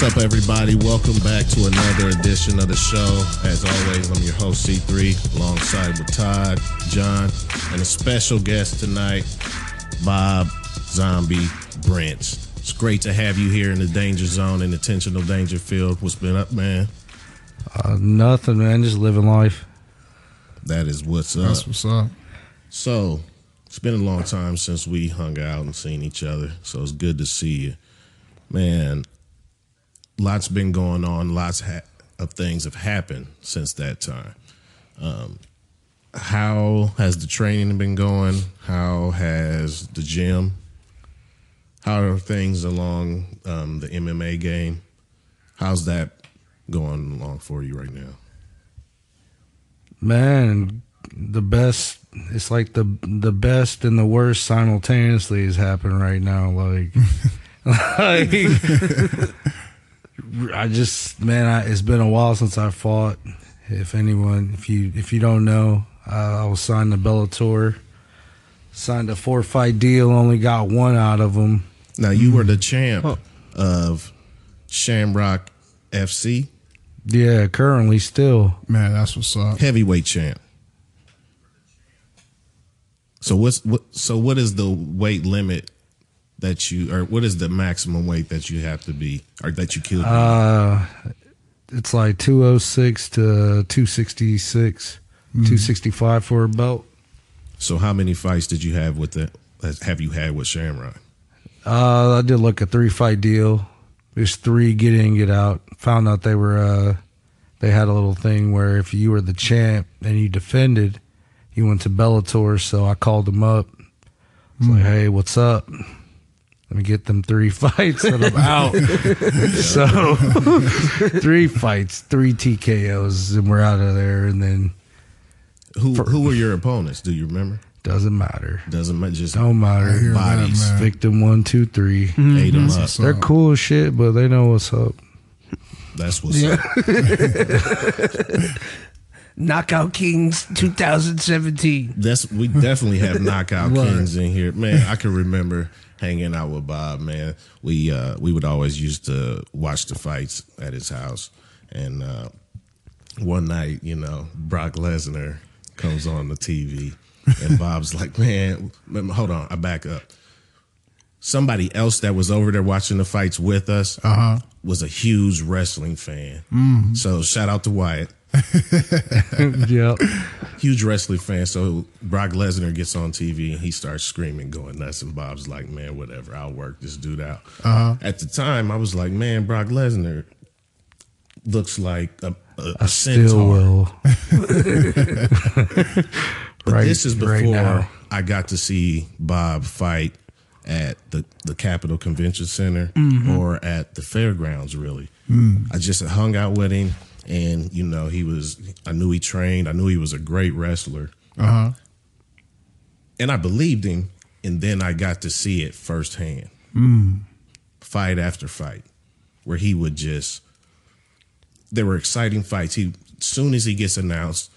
What's up, everybody? Welcome back to another edition of the show. As always, I'm your host, C3, alongside with Todd, John, and a special guest tonight, Bob Zombie Brent. It's great to have you here in the danger zone, in intentional Dangerfield. What's been up, man? Uh, nothing, man. Just living life. That is what's up. That's what's up. So, it's been a long time since we hung out and seen each other. So, it's good to see you. Man, lots been going on. Lots ha- of things have happened since that time. Um, how has the training been going? How has the gym? How are things along um, the MMA game? How's that going along for you right now? Man, the best. It's like the the best and the worst simultaneously is happening right now. Like, like I just man, I, it's been a while since I fought. If anyone, if you if you don't know, uh, I was signed to Bellator. Signed a four fight deal. Only got one out of them. Now you were the champ of Shamrock FC, Yeah, currently still. Man, that's what's up. heavyweight champ. So what's what? So what is the weight limit that you, or what is the maximum weight that you have to be, or that you killed? Uh, it's like 206 to 266, 265 for a belt. so how many fights did you have with that? Have you had with Shamrock? Uh, I did like a three fight deal. There's three get in, get out. Found out they were, uh, they had a little thing where if you were the champ and you defended, you went to Bellator. So I called them up. It's like, hey, what's up? Let me get them three fights and I'm out. so three fights, three TKOs, and we're out of there. And then Who who were your opponents? Do you remember? doesn't matter. Doesn't matter. Just Don't matter. Bodies. that. Victim one, two, three. Mm-hmm. ate them up. what's They're cool as shit, but they know what's up. That's what's up. Knockout Kings 2017. That's we definitely have knockout kings in here, man. I can remember hanging out with Bob, man. We uh, we would always used to watch the fights at his house, and uh, one night, you know, Brock Lesnar comes on the TV, and Bob's like, "Man, hold on, I back up." Somebody else that was over there watching the fights with us Uh-huh. was a huge wrestling fan. So shout out to Wyatt yep. huge wrestling fan. So Brock Lesnar gets on TV and he starts screaming, going nuts. And Bob's like, man, whatever. I'll work this dude out. Uh-huh. At the time, I was like, man, Brock Lesnar looks like a still centaur. will. But Right- this is right before now. I got to see Bob fight at the, the Capitol Convention Center Mm-hmm. or at the fairgrounds, really. Mm. I just hung out with him and, you know, he was, I knew he trained. I knew he was a great wrestler. Uh-huh. and I believed him, and then I got to see it firsthand, fight after fight, where he would just. There were exciting fights. He, soon as he gets announced,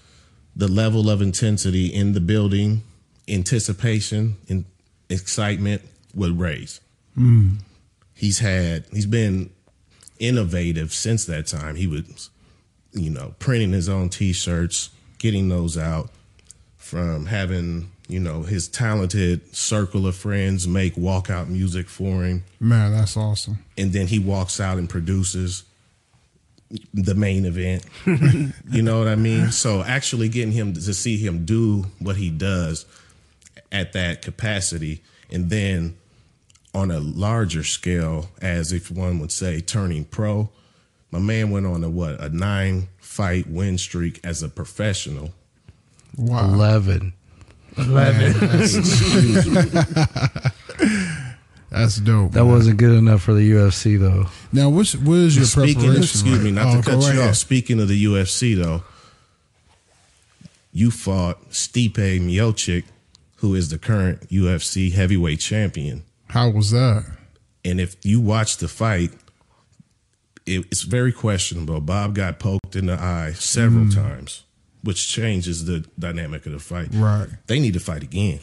the level of intensity in the building, anticipation, and excitement would raise. He's had. He's been innovative since that time. He was, you know, printing his own T-shirts, getting those out from having you know his talented circle of friends make walkout music for him. Man, that's awesome. and then he walks out and produces the main event. You know what i mean? So actually getting him to see him do what he does at that capacity and then on a larger scale as if one would say turning pro my man went on a what a nine fight win streak as a professional Wow. 11. Eleven. That's dope. That man. wasn't good enough for the UFC, though. Now, what's what is your Speaking, preparation? excuse me, not Oh, to go cut you ahead. off. Speaking of the UFC, though, you fought Stipe Miocic, who is the current UFC heavyweight champion. How was that? And if you watch the fight, it, it's very questionable. Bob got poked in the eye several mm-hmm. times, which changes the dynamic of the fight. Right. They need to fight again.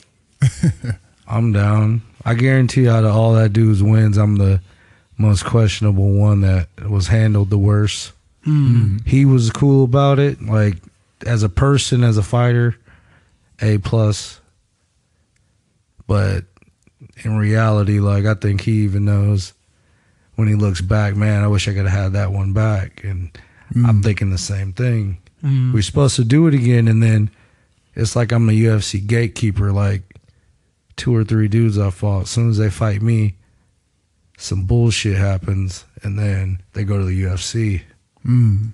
I'm down. I guarantee out of all that dudes wins, I'm the most questionable one that was handled the worst. Mm-hmm. He was cool about it. Like as a person, as a fighter, a plus. But in reality, like I think he even knows when he looks back, man, I wish I could have had that one back. And I'm thinking the same thing. We're supposed to do it again, and then it's like I'm a UFC gatekeeper. Like two or three dudes I fought. As soon as they fight me, some bullshit happens, and then they go to the UFC. Mm.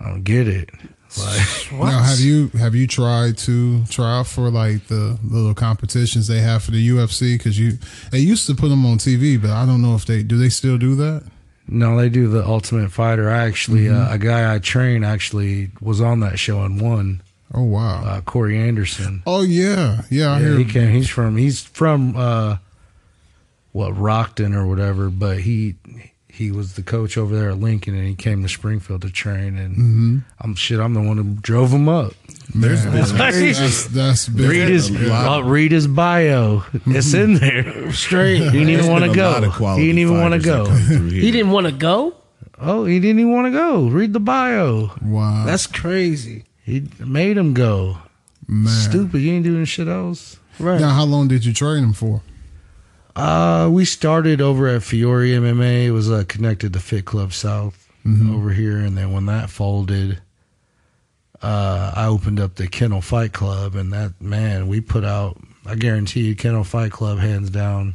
I don't get it. Like, Now, have you have you tried to try out for like the little competitions they have for the UFC? Because you they used to put them on TV, but I don't know if they do. They still do that? no, they do the Ultimate Fighter. I actually, uh, a guy I train actually was on that show and won. Oh wow! Uh, Corey Anderson. oh yeah, yeah. I Yeah, he came. He's from. He's from. uh What Rockton or whatever, but he he was the coach over there at Lincoln, and he came to Springfield to train. And Mm-hmm. I'm shit. I'm the one who drove him up. There's Man, been that's that's big. read his lot. uh, read his bio. It's in there straight. He didn't even want to been a lot go. He didn't even want to go. come through here. He didn't want to go. Oh, he didn't even want to go. Read the bio. wow. That's crazy. He made him go. man. Stupid. You ain't doing shit else. Right. Now, how long did you train him for? Uh, we started over at Fiore MMA. It was uh, connected to Fit Club South over here, and then when that folded, uh, I opened up the Kennel Fight Club, and that man, we put out. I guarantee you, Kennel Fight Club, hands down,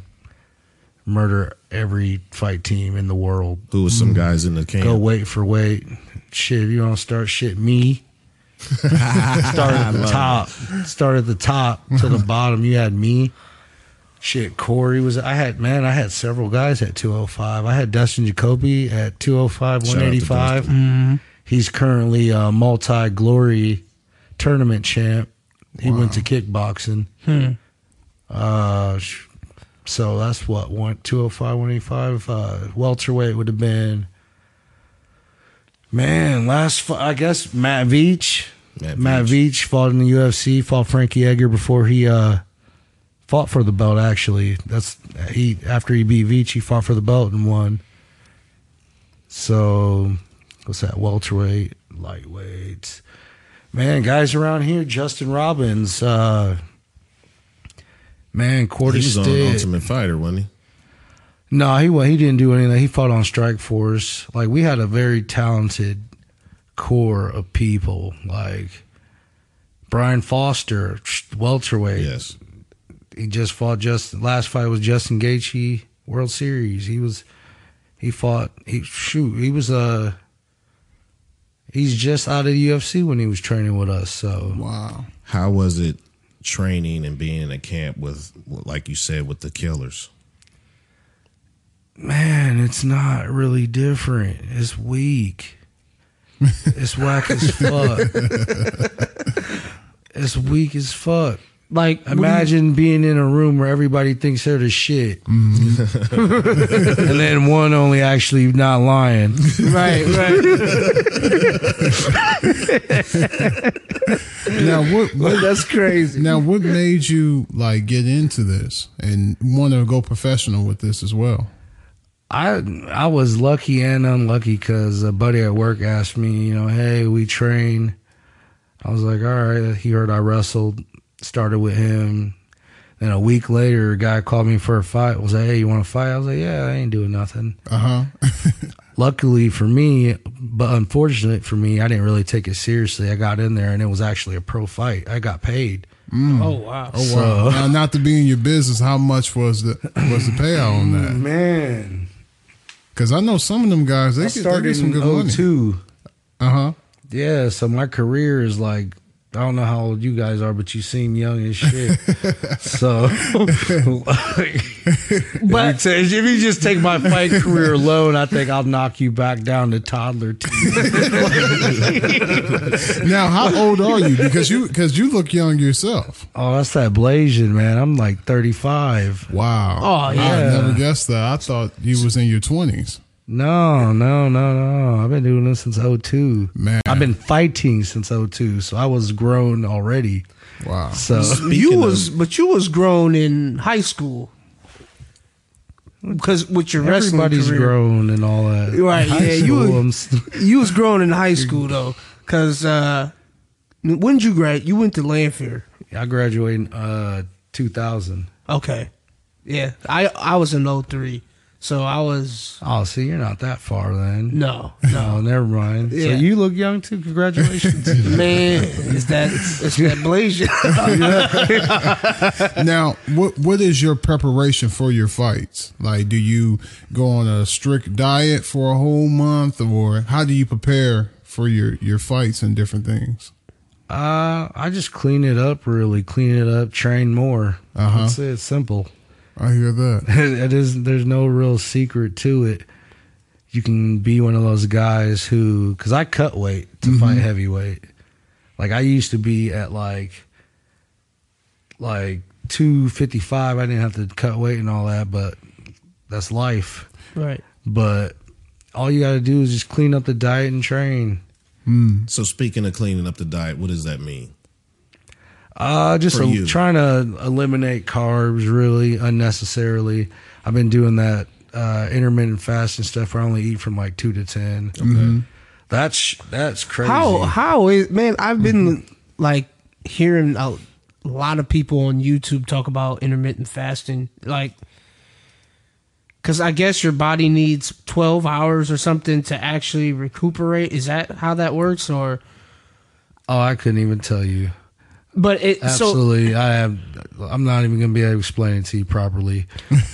murder every fight team in the world. Who was some guys in the camp? Go wait for weight. Shit, if you want to start shit, me. start at the top. Start at the top to the bottom. You had me. Shit, Corey was. I had man. I had several guys at 205. I had Dustin Jacoby at 205, Shout out to 185. He's currently a multi glory tournament champ. He went to kickboxing. Uh, so that's what one 205, 185. Uh, welterweight would have been. Man, last I guess Matt Veach. Matt Matt Veach fought in the UFC. Fought Frankie Edgar before he uh, fought for the belt. Actually, that's he after he beat Veach, he fought for the belt and won. So, what's that? Welterweight, lightweight. Man, guys around here, Justin Robbins. Uh, man, He quarter was on. Ultimate Fighter, wasn't he? No, he wa- he didn't do anything. He fought on Strikeforce. Like we had a very talented core of people. Like Brian Foster, welterweight. Yes. He just fought. Just last fight was Justin Gaethje, World Series. He was he fought. He shoot. He was Uh, he's just out of the UFC when he was training with us. So Wow. How was it training and being in a camp with, like you said, with the killers? man, it's not really different. It's weak. It's whack as fuck. it's weak as fuck. Like Imagine being in a room where everybody thinks they're the shit, mm-hmm. and then one only actually not lying. right, right. Now, what, what That's crazy. now what made you like get into this and want to go professional with this as well? I I was lucky and unlucky because a buddy at work asked me, you know, hey, we train. I was like, all right. He heard I wrestled, started with him. Then a week later, a guy called me for a fight. Was like, hey, you want to fight? I was like, yeah, I ain't doing nothing. Uh huh. Luckily for me, but unfortunate for me, I didn't really take it seriously. I got in there and it was actually a pro fight. I got paid. Oh wow. Oh wow. now, not to be in your business, how much was the was the payout on that? Man, Because I know some of them guys they I get, they get some in good money. 02. Uh huh. Yeah, so my career is like I don't know how old you guys are, but you seem young as shit. so, like, But- if, you ta- if you just take my fight career alone, I think I'll knock you back down to toddler teens. Now, how old are you? Because you because you look young yourself. oh, that's that Blasian, man. I'm like 35. Wow. Oh, yeah. I never guessed that. I thought you was in your twenties. No, no, no, no. I've been doing this since 02. Man. I've been fighting since 02, so I was grown already. Wow. So you Speaking was, but you was grown in high school. because with your wrestling Everybody's career, grown and all that. Right, High yeah, you school, were- I'm you was growing in high school though, because uh, when did you grad? You went to Lanphier. I graduated in uh, 2000. Okay, yeah, I I was in 03, so I was Oh, see, you're not that far then. no No, never mind. Yeah. So you look young too. Congratulations. man. Is that it's that blaze? now, what what is your preparation for your fights? Like, do you go on a strict diet for a whole month, or how do you prepare for your your fights and different things? uh, I just clean it up, really clean it up, train more. Uh-huh. That's it. Simple. I hear that. it is. There's no real secret to it. You can be one of those guys who, because I cut weight to mm-hmm. fight heavyweight. Like I used to be at like, like two fifty five. I didn't have to cut weight and all that, but that's life. right. But all you got to do is just clean up the diet and train. Mm. So speaking of cleaning up the diet, what does that mean? Uh, just For a- you. trying to eliminate carbs really unnecessarily. I've been doing that uh, intermittent fasting stuff where I only eat from like two to ten. Okay. That's that's crazy. How how is man? I've been like hearing a lot of people on YouTube talk about intermittent fasting, like because I guess your body needs twelve hours or something to actually recuperate. Is that how that works, or Oh, I couldn't even tell you. But it so Absolutely, I have. I'm not even gonna be able to explain it to you properly.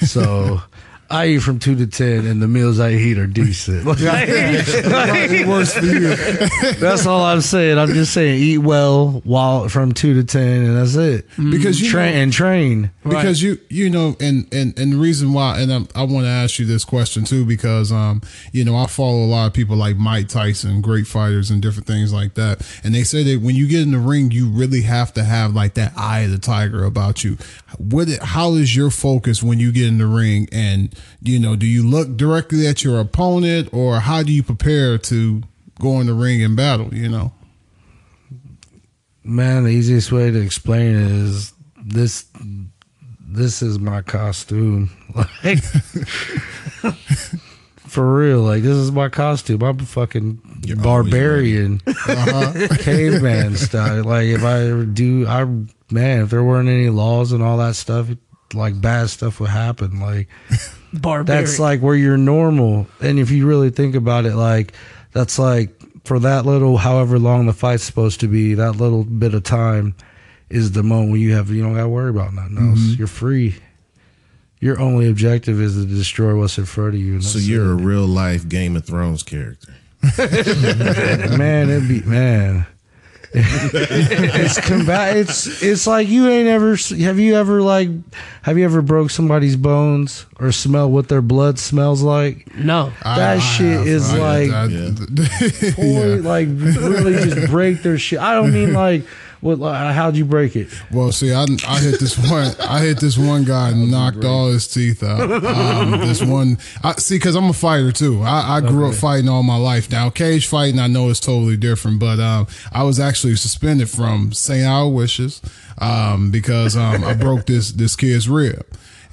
So. I eat from two to ten, and the meals I eat are decent. works for you. That's all I'm saying. I'm just saying, eat well while from two to ten, and that's it. Because you train know- and train. because you you know and and and the reason why and I'm, i want to ask you this question too because um you know i follow a lot of people like mike tyson great fighters and different things like that and they say that when you get in the ring you really have to have like that eye of the tiger about you what it, how is your focus when you get in the ring and you know do you look directly at your opponent or how do you prepare to go in the ring and battle you know Man, the easiest way to explain it is this. This is my costume. Like, for real, like this is my costume. I'm a fucking You're barbarian, caveman style. Like if I ever do, I man, if there weren't any laws and all that stuff, like bad stuff would happen. Like barbaric. that's like where you're normal. And if you really think about it, like that's like for that little, however long the fight's supposed to be, that little bit of time is the moment when you have you don't got to worry about nothing else. Mm-hmm. You're free. Your only objective is to destroy what's in front of you. and So you're a real life Game of Thrones character. man. it'd be man. it's combat. It's it's like you ain't ever. Have you ever like? Have you ever broke somebody's bones or smell what their blood smells like? no. That shit have- is like- yeah. Boy, like really just break their shit. I don't mean like what. Like, how'd you break it? Well, see, I, I hit this one. I hit this one guy and knocked all his teeth out. Um, this one, I see, because I'm a fighter too. I, I grew up fighting all my life. Now, cage fighting, I know is totally different, but um, I was actually suspended from St. Aloysius um, because um, I broke this this kid's rib.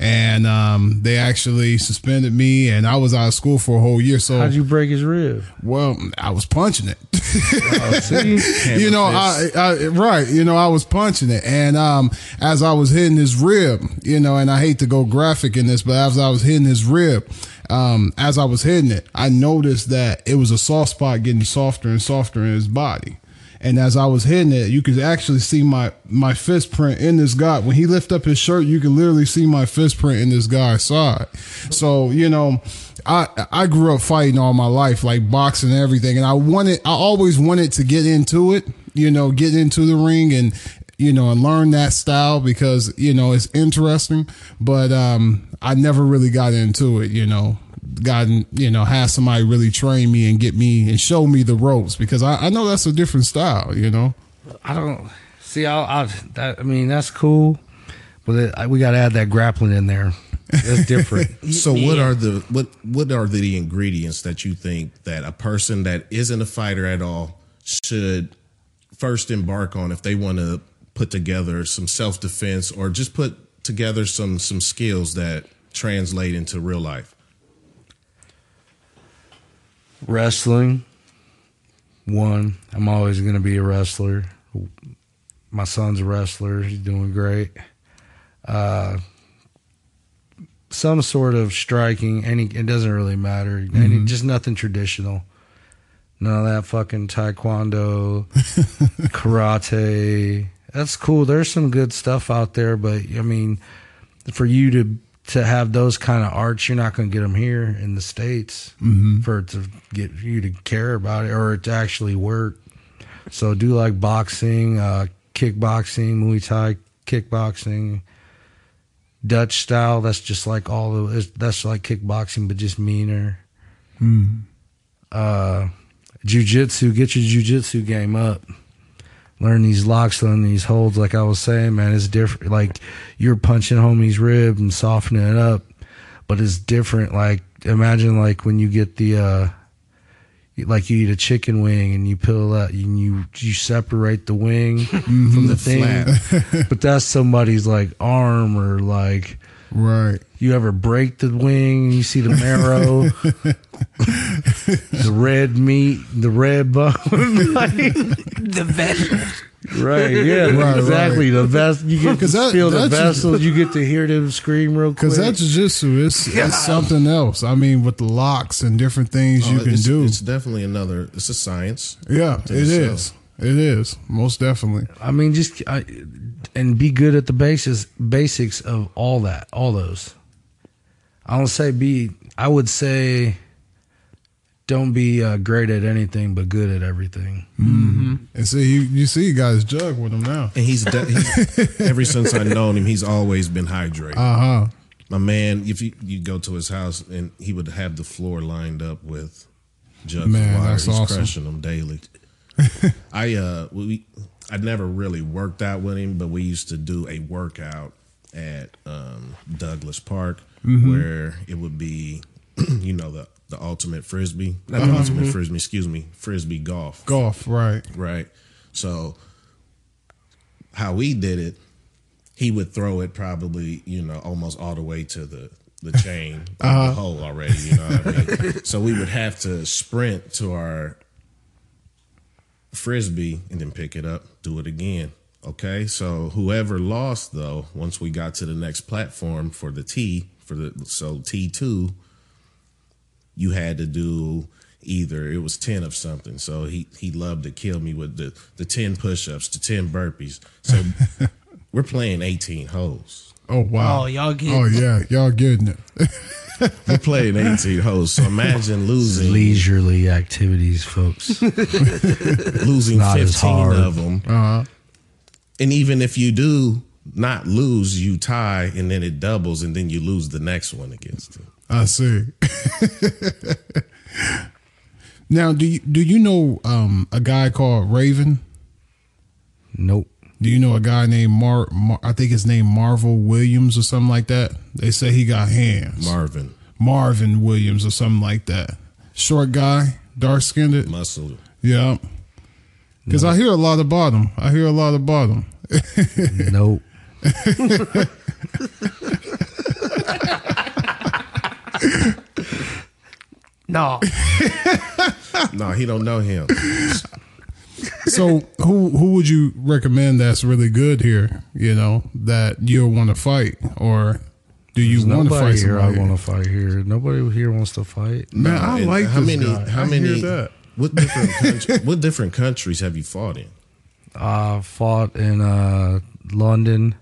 And um, they actually suspended me, and I was out of school for a whole year. So, How'd you break his rib? well, I was punching it. Oh, you know, I, I right, you know, I was punching it, and um, as I was hitting his rib, you know, and I hate to go graphic in this, but as I was hitting his rib, um, as I was hitting it, I noticed that it was a soft spot getting softer and softer in his body. And as I was hitting it, you could actually see my my fist print in this guy. When he lift up his shirt, you could literally see my fist print in this guy's side. So you know, I I grew up fighting all my life, like boxing and everything, and I wanted I always wanted to get into it. You know, get into the ring and you know and learn that style because you know it's interesting. But um, I never really got into it. You know, gotten you know have somebody really train me and get me and show me the ropes because I, I know that's a different style. You know. I don't see. I, I that I mean that's cool, but it, I, we got to add that grappling in there. That's different. So what are the what what are the ingredients that you think that a person that isn't a fighter at all should first embark on if they want to put together some self defense or just put together some some skills that translate into real life? Wrestling. One, I'm always going to be a wrestler. My son's a wrestler. He's doing great. Uh, some sort of striking. Any, it doesn't really matter. Any, just nothing traditional. None of that fucking taekwondo, karate. That's cool. There's some good stuff out there, but I mean, for you to to have those kind of arts, you're not going to get them here in the states for it to get you to care about it or it to actually work. So do like boxing, uh, kickboxing, Muay Thai, kickboxing, Dutch style. That's just like all the that's like kickboxing, but just meaner. Uh, jujitsu, get your jujitsu game up. Learn these locks, learn these holds. Like I was saying, man, it's different. Like you're punching homie's rib and softening it up, but it's different. Like imagine like when you get the uh like you eat a chicken wing and you peel that and you you separate the wing from the thing, but that's somebody's like arm or like Right. you ever break the wing you see the marrow, the red meat, the red bone, like, the vegetables. right? Yeah, Right, exactly. The vest you get to 'Cause that- feel the vessels. You get to hear them scream real quick. Because that's jujitsu is it's something else. I mean, with the locks and different things oh, you Oh, can it's, do. It's definitely another. It's a science. yeah, it think so. is. It is most definitely. I mean, just I, and be good at the basis basics of all that, all those. I don't say be. I would say, don't be uh, great at anything, but good at everything. And see, you you see, you guys jug with him now. And he's, de- he's ever since I've known him, he's always been hydrated. Uh huh. My man, if you you go to his house and he would have the floor lined up with jugs Man, of water, that's he's awesome. crushing them daily. I uh we I never really worked out with him, but we used to do a workout at um, Douglas Park Mm-hmm. where it would be, you know, the the ultimate frisbee, not Uh-huh. the ultimate frisbee, excuse me, frisbee golf Golf, right? right? So how we did it, he would throw it probably, you know, almost all the way to the the chain, of the hole already. You know what I mean? so we would have to sprint to our frisbee and then pick it up, do it again. Okay, so whoever lost though, once we got to the next platform for the T for the so T two, you had to do either it was 10 of something. So he he loved to kill me with the the 10 push-ups the 10 burpees. So we're playing 18 holes Oh wow. Oh, y'all get- Oh yeah, y'all getting it. we're playing 18 holes so imagine losing Leisurely activities, folks. losing not 15 of them Uh huh. and even if you do not lose you tie and then it doubles and then you lose the next one against him I see. now, do you do you know um, a guy called Raven? nope. Do you know a guy named Mar? Mar I think his name Marvel Williams or something like that. They say he got hands. marvin Marvin Williams or something like that. Short guy, dark skinned. muscle Yeah. Because I hear a lot about him. I hear a lot about him. Nope. No, no he don't know him So who who would you recommend that's really good here? You know that you'll want to fight, or do you want to fight here. I want to fight here. Nobody here wants to fight. Man, I And like how this many guy. how I many that. what different country, what different countries have you fought in I fought in uh, London.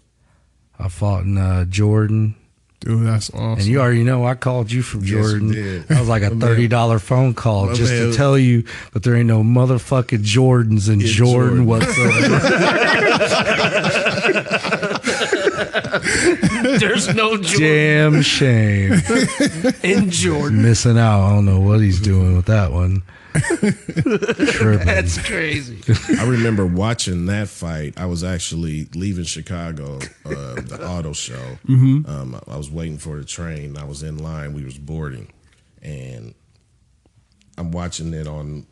I fought in uh, Jordan. Dude, that's awesome. And you already know I called you from Yes, you Jordan. did. That was like a thirty dollar phone call my just man- to tell you that there ain't no motherfucking Jordans in, In Jordan, Jordan. whatsoever. there's no Jordan Damn shame. in Jordan. Missing out. I don't know what he's doing with that one. Tripping. That's crazy. I remember watching that fight. I was actually leaving Chicago, uh, the auto show. Um, I was waiting for the train. I was in line. We was boarding, and I'm watching it on,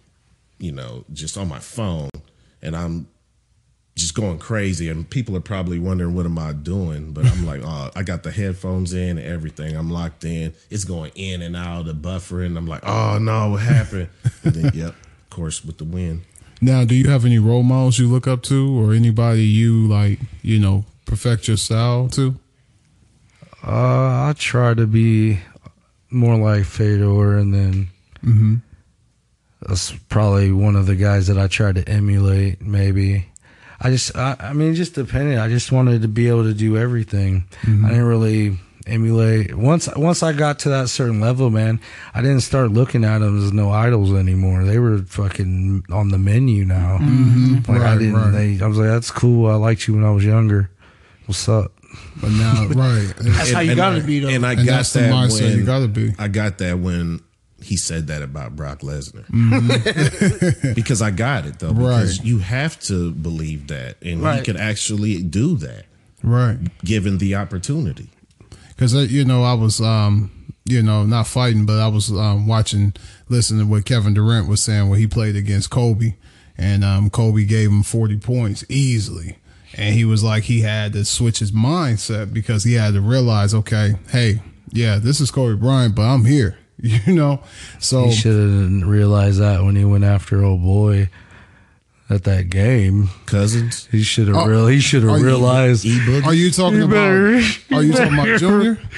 you know, just on my phone, and I'm just going crazy, and people are probably wondering what am I doing. But I'm like, oh, I got the headphones in and everything. I'm locked in. It's going in and out of the buffering. I'm like, oh no, what happened? And then, yep, of course, with the wind. Now, do you have any role models you look up to, or anybody you like, you know, perfect your style to? Uh, I try to be more like Fedor, and then that's probably one of the guys that I try to emulate. Maybe I just, I, I mean, just depending. I just wanted to be able to do everything. Mm-hmm. I didn't really emulate once. Once I got to that certain level, man, I didn't start looking at them as no idols anymore. They were fucking on the menu now. Mm-hmm. Mm-hmm. Like I didn't. right. They, I was like, that's cool. I liked you when I was younger. What's up? But now, right? That's how you gotta I, be, though. And I And got that's the that mindset when you gotta be. I got that when he said that about Brock Lesnar. Mm-hmm. because I got it though. Because you have to believe that, and Right. he could actually do that Right. given the opportunity. because you know I was um you know not fighting, but I was um, watching, listening to what Kevin Durant was saying when he played against Kobe, and um, Kobe gave him forty points easily, and he was like he had to switch his mindset because he had to realize, okay, hey, yeah, this is Kobe Bryant, but I'm here, you know, so He should have realized that when he went after old boy at that game. Cousins, He should have Oh, real. He should have realized. E Boogie. are you talking You about? better- are you talking about Junior?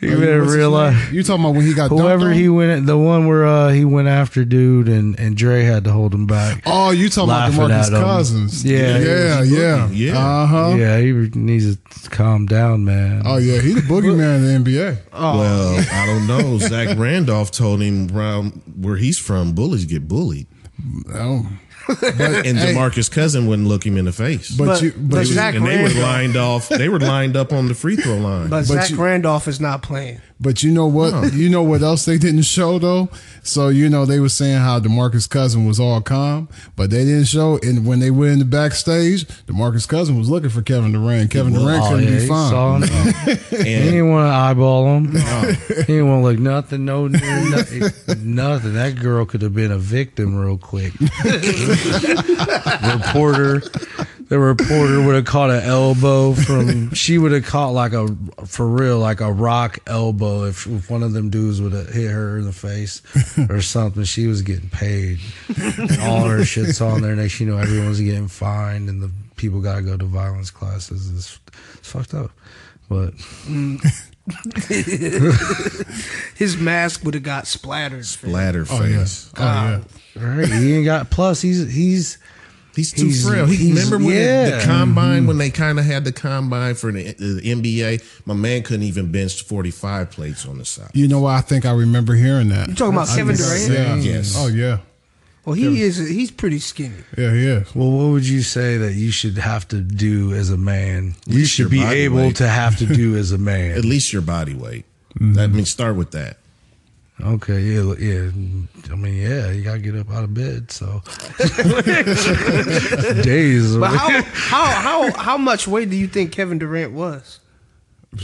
You Are better what's realize. You talking about when he got dunked Whoever on? he went, the one where uh, he went after dude, and and Dre had to hold him back. Oh, you talking about Laughing DeMarcus at him. Cousins? Yeah. yeah, yeah, Yeah. Uh huh. Yeah, he needs to calm down, man. Oh yeah, he the boogeyman in the NBA. Oh. Well, I don't know. Zach Randolph told him around where he's from, bullies get bullied, Oh. and Hey. Demarcus Cousin wouldn't look him in the face. But, But- you, but but, you- Zach and they were lined off. They were lined up on the free throw line. But, But Zach you- Randolph is not playing. But you know what? You know what else they didn't show though. So you know they were saying how Demarcus Cousin was all calm, but they didn't show. And when they went in the backstage, Demarcus Cousin was looking for Kevin Durant. Kevin was. Durant Oh, couldn't yeah, be he saw found. him. he didn't want to eyeball him. he didn't want to look nothing. No, no, nothing. That girl could have been a victim real quick. reporter, the reporter would have caught an elbow from. She would have caught like a for real, like a rock elbow if, if one of them dudes would have hit her in the face or something. She was getting paid. And all her shit's on there. Next, you know, everyone's getting fined, and the people got to go to violence classes. It's, it's fucked up. But mm. His mask would have got splattered. bladder Oh yeah. face. Oh yeah. right, he ain't got. Plus, he's he's He's too He's- frail. He, he's- remember when yeah. the combine when they kind of had the combine for the, the NBA? My man couldn't even bench forty five plates on the side. You know what? I think I remember hearing that. You talking about I Kevin think- Durant? Yeah. Yes. Oh yeah. Well, he is. He's pretty skinny. Yeah. He is. Well, what would you say that you should have to do as a man? You should be able weight. to have to do as a man. At least your body weight. Mm-hmm. That means start with that. Okay, yeah, yeah. I mean, yeah, you gotta get up out of bed. So days. But how how how how much weight do you think Kevin Durant was?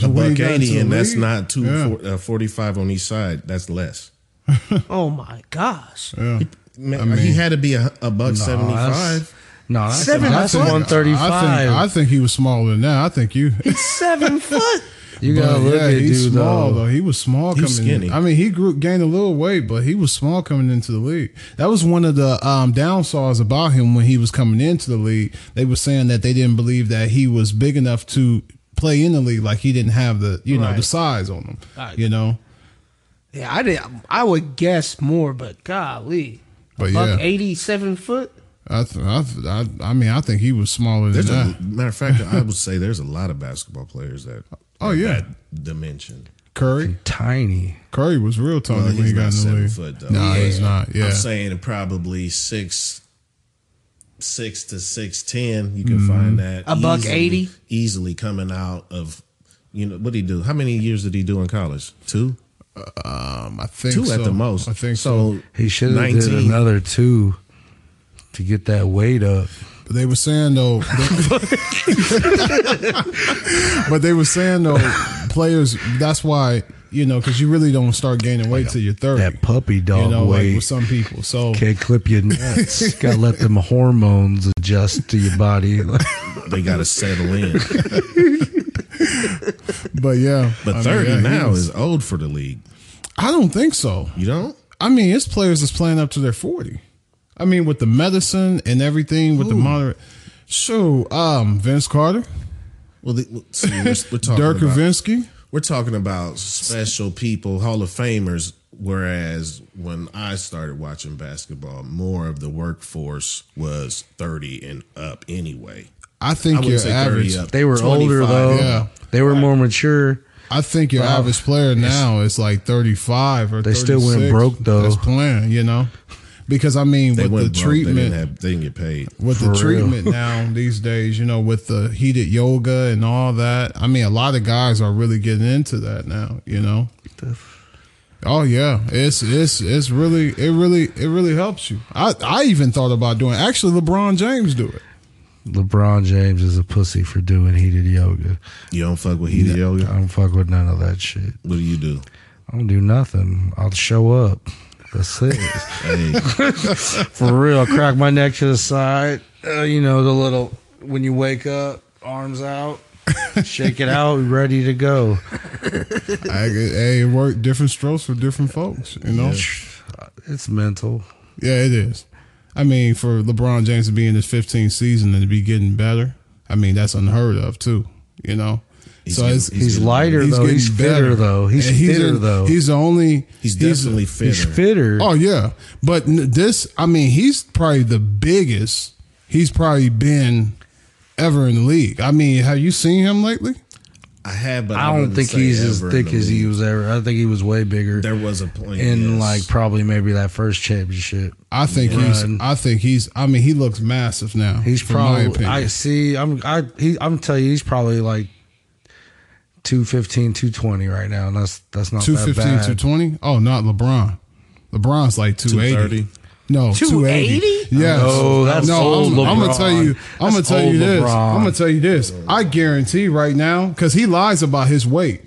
A buck eighty, and that's not two Yeah. four, uh, forty five on each side. That's less. Oh my gosh! Yeah. Man, I mean- he had to be a, a buck seventy that's- five. no, that's, Seven that's foot? one thirty I think. I think he was smaller than that. I think you. He's seven foot. You gotta look yeah, at he's dude small though. though. He was small He coming. was skinny. In. I mean, he grew gained a little weight, but he was small coming into the league. That was one of the um, downsides about him when he was coming into the league. They were saying that they didn't believe that he was big enough to play in the league. Like he didn't have the you know Right. the size on him. Right. You know. Yeah, I did. I would guess more, but golly, But yeah. eighty-seven foot. I, th- I, th- I I mean I think he was smaller than a that. matter of fact, I would say there's a lot of basketball players that. Oh, yeah. that dimension. Curry Tiny. Curry was real tall Well, when he he's got not in the seven league. foot, though. No, he's not. Yeah. I'm saying probably six, six to six ten. You can Mm-hmm. find that A buck easily- 80? easily coming out of. You know what did he do? How many years did he do in college? Two, um, I think two so. at the most. I think so. so. He should have did another two to get that weight up. But they were saying though, but they were saying though, players. That's why you know, because you really don't start gaining weight till you're thirty. That puppy dog you know, weight. like with some people. So Can't clip your nuts. Gotta let them hormones adjust to your body. They got to settle in. but yeah, But I mean, 30 yeah, now was- is old for the league. I don't think so. You don't? I mean, it's players that's playing up to their forty. I mean, with the medicine and everything, with the moderate. Sure, um, Vince Carter, Well, the, well, see, we're, we're talking Dirk about, Nowitzki. we're talking about special people, Hall of Famers. Whereas when I started watching basketball, more of the workforce was 30 and up anyway. I I think wouldn't your average. up. they were older though. yeah. They were more mature. I think your average player now is like 35 or They still went broke, though. That's playing, you know? Because I mean, They with the broke. They didn't, treatment, have, they didn't get paid. with For the real. treatment now these days, you know, with the heated yoga and all that. I mean, a lot of guys are really getting into that now, you know? Oh yeah, it's it's it's really it really it really helps you. I I even thought about doing. Actually, LeBron James do it. LeBron James is a pussy for doing heated yoga. You don't fuck with heated I yoga? I don't fuck with none of that shit. What do you do? I don't do nothing. I'll show up. That's it. Hey, For real, crack my neck to the side. Uh, you know the little when you wake up, arms out, shake it out, ready to go. I, hey, it work different strokes for different folks. You know. It's mental. Yeah, it is. I mean, for LeBron James to be in his 15th season and to be getting better, I mean, that's unheard of too. You know, He's so getting- he's He's, getting lighter he's though. He's fitter better. though. He's And fitter in- though. He's the only. he's definitely fitter. He's fitter. Oh yeah, but this, I mean, he's probably the biggest he's probably been ever in the league. I mean, have you seen him lately? I have, but I, I don't think he's as thick as he was ever. I think he was way bigger There was a point in yes. like probably maybe that first championship. I think Yeah. he's. I think he's. I mean, he looks massive now. He's probably. I see. I'm. I. He, I'm telling you, he's probably like 215, 220 right now, and that's that's not 215, that bad. 220? Oh, not LeBron. LeBron's like 280. 230. No, 280? 280. Yes. No, that's old I'm, I'm gonna tell you. I'm gonna tell you this. LeBron. I'm gonna tell you this. I guarantee right now because he lies about his weight.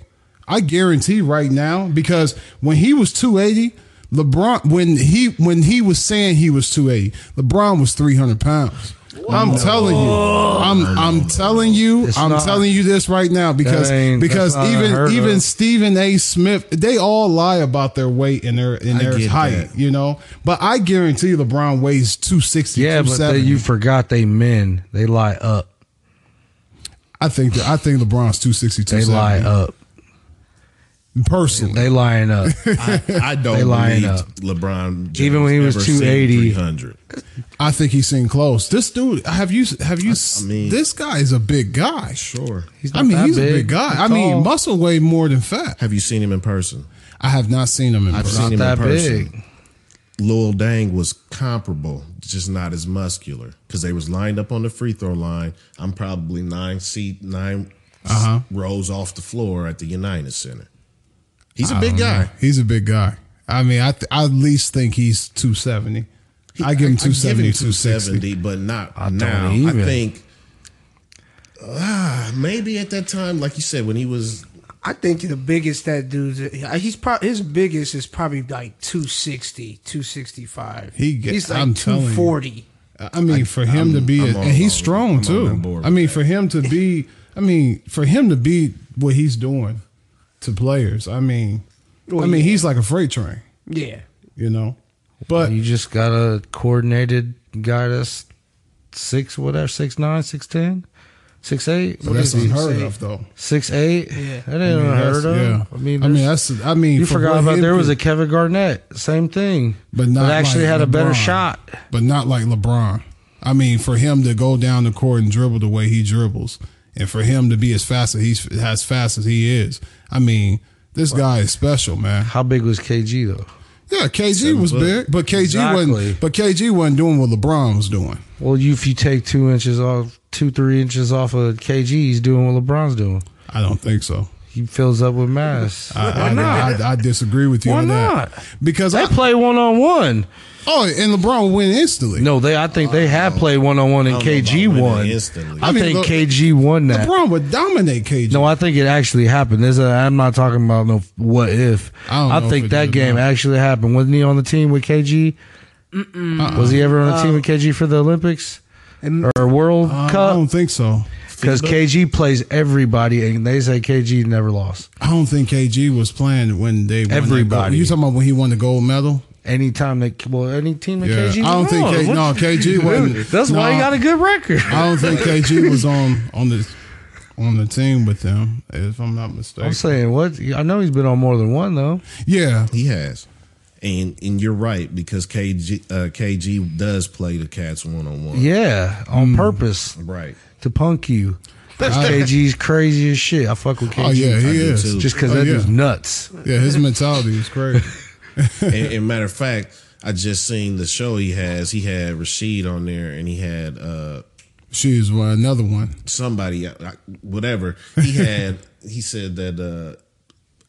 I guarantee right now because when he was 280, LeBron when he when he was saying he was 280, LeBron was 300 pounds. I'm telling you. I'm I'm telling you. It's I'm not- telling you this right now because That ain't- because that's not even unheard even of. Stephen A. Smith, they all lie about their weight and their and I their get height, that. you know. But I guarantee LeBron weighs 260, Yeah, but they, 270. you forgot they men. They lie up. I think that I think LeBron's 260, They 270. lie up. Personally. They lying up. I, I don't They lying believe up. LeBron James Even when he was 280. 300. I think he's seen close. This dude, have you have you I mean- this guy is a big guy. Sure. He's I not mean, that he's a big. big guy. He's I mean, tall. muscle weigh more than fat. Have you seen him in person? I have not seen him in I've person. seen not him in person. big. Luol Deng was comparable, just not as muscular because they was lined up on the free throw line. I'm probably nine seat, 9 Uh-huh. rows off the floor at the United Center. He's a big guy. He's a big guy. I mean, I, th- I at least think he's 270. I give him 270, 260. 270, but not I don't now. I think ah, maybe at that time, like you said, when he was I think the biggest that dude's he's probably his biggest is probably like 260, 265. He get- he's like I'm telling you. 240. I mean, for him to be, a, on- and he's I'm strong too. I mean, that. for him to be, I mean, for him to be what he's doing to players. I mean, Well, I mean, yeah. he's like a freight train, Yeah. you know. But You just got a coordinated guy that's six, whatever, six nine, six ten, six eight. but that's unheard of, though. Six eight. Yeah. That ain't I mean, unheard that's- of. yeah. I mean, I mean, that's. I mean, you for forgot about there was a Kevin Garnett, same thing, but not actually like had a better shot. but not like LeBron. I mean, for him to go down the court and dribble the way he dribbles, and for him to be as fast as he's as fast as he is, I mean, this guy is special, man. How big was KG though? Yeah, KG Seven was foot. big, but KG Exactly. wasn't. But KG wasn't doing what LeBron was doing. Well, you if you take two inches off, two three inches off of KG, he's doing what LeBron's doing. I don't think so. He fills up with mass. I, Why I, not? I, I disagree with you Why on not? that because they I, play one on one. Oh, and LeBron would win instantly. No, they. I think they have played one on one, and I don't know KG about won. instantly. I, I mean, think look, KG won that. LeBron would dominate KG. No, I think it actually happened. There's a, I'm not talking about no what if. I don't know if think it that game no. actually happened. Wasn't he on the team with KG? Was he ever on the team with KG for the Olympics And- or World Uh, I don't think so. Because KG plays everybody, and they say KG never lost. I don't think KG was playing when they won Everybody. You talking about when he won the gold medal? Anytime they well, any team that Yeah. KG, I don't think won. K- no, KG wasn't- Dude, That's why he got a good record. I don't think KG was on on the on the team with them, if I'm not mistaken. I'm saying what? I know he's been on more than one though. yeah, He has. And and you're right because KG uh, KG does play the Cats one on one. Yeah, on purpose Right. to punk you. That's KG's crazy as shit. I fuck with KG. oh yeah, he do is. too. Just because Oh, that yeah. dude's nuts. Yeah, his mentality is crazy. and, and matter of fact, I just seen the show he has. He had Rashid on there, and he had uh, She's one another one. somebody, whatever. He had. he said that uh,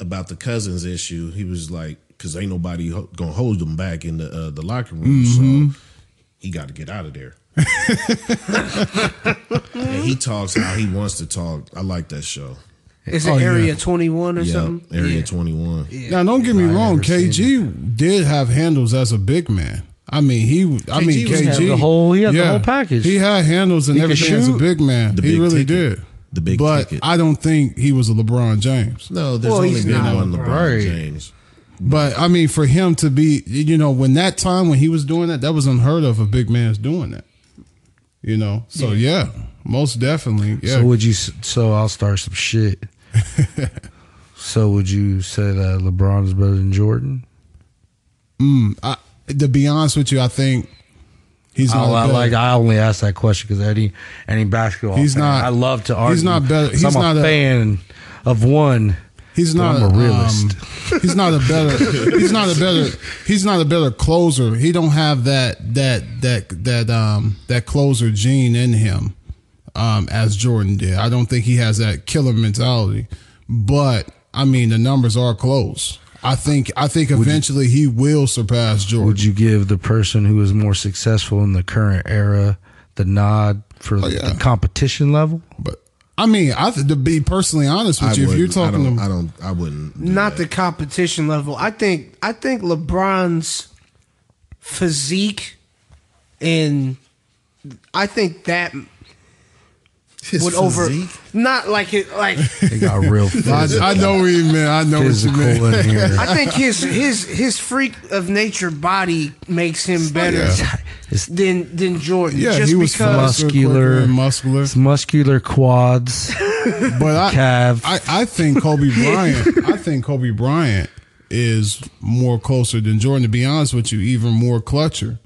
about the cousins issue. He was like, because ain't nobody gonna hold them back in the uh, the locker room, so he got to get out of there. and he talks how he wants to talk. I like that show. Is it Oh, yeah. Area 21 or Yeah, something? Area Yeah. Twenty One. Now, don't get me I wrong. KG did have handles as a big man. I mean, he. I mean, KG was- KG had the whole- he had the whole package. He had handles and He could everything as a shoot. big man. The he big really ticket. did. The big but ticket. I don't think he was a LeBron James. No, there's Well, only been one LeBron Right. James. But I mean, for him to be, you know, when that time when he was doing that, that was unheard of. A big man's doing that. You know, so yeah, most definitely. Yeah, So would you? So I'll start some shit. so would you say that LeBron is better than Jordan? Mm, I, to be honest with you, I think he's not. I like. I only ask that question because any any basketball. He's fan, not- I love to argue. he's not better- he's I'm not a a- fan of one. He's not I'm a realist. um, he's not a better. He's not a better. He's not a better closer. He don't have that that that that um that closer gene in him, um as Jordan did. I don't think he has that killer mentality. But I mean, the numbers are close. I think I think eventually he will surpass Jordan. Would you give the person who is more successful in the current era the nod for Oh, yeah. the competition level? But I mean, I th- to be personally honest with I you, if you're wouldn't- I talking, don't, to, I don't. I wouldn't. do Not that. the competition level. I think I think LeBron's physique and I think that His would over physique? not like it like They got real I, physical, I know what you mean. I know what you physical mean. in here. I think his his his freak of nature body makes him better Yeah. Than than Jordan. Yeah, just he was because faster, Muscular. and muscular. it's muscular quads, But I, calf. I, I think Kobe Bryant. I think Kobe Bryant is more closer than Jordan. To be honest with you, even more clutcher.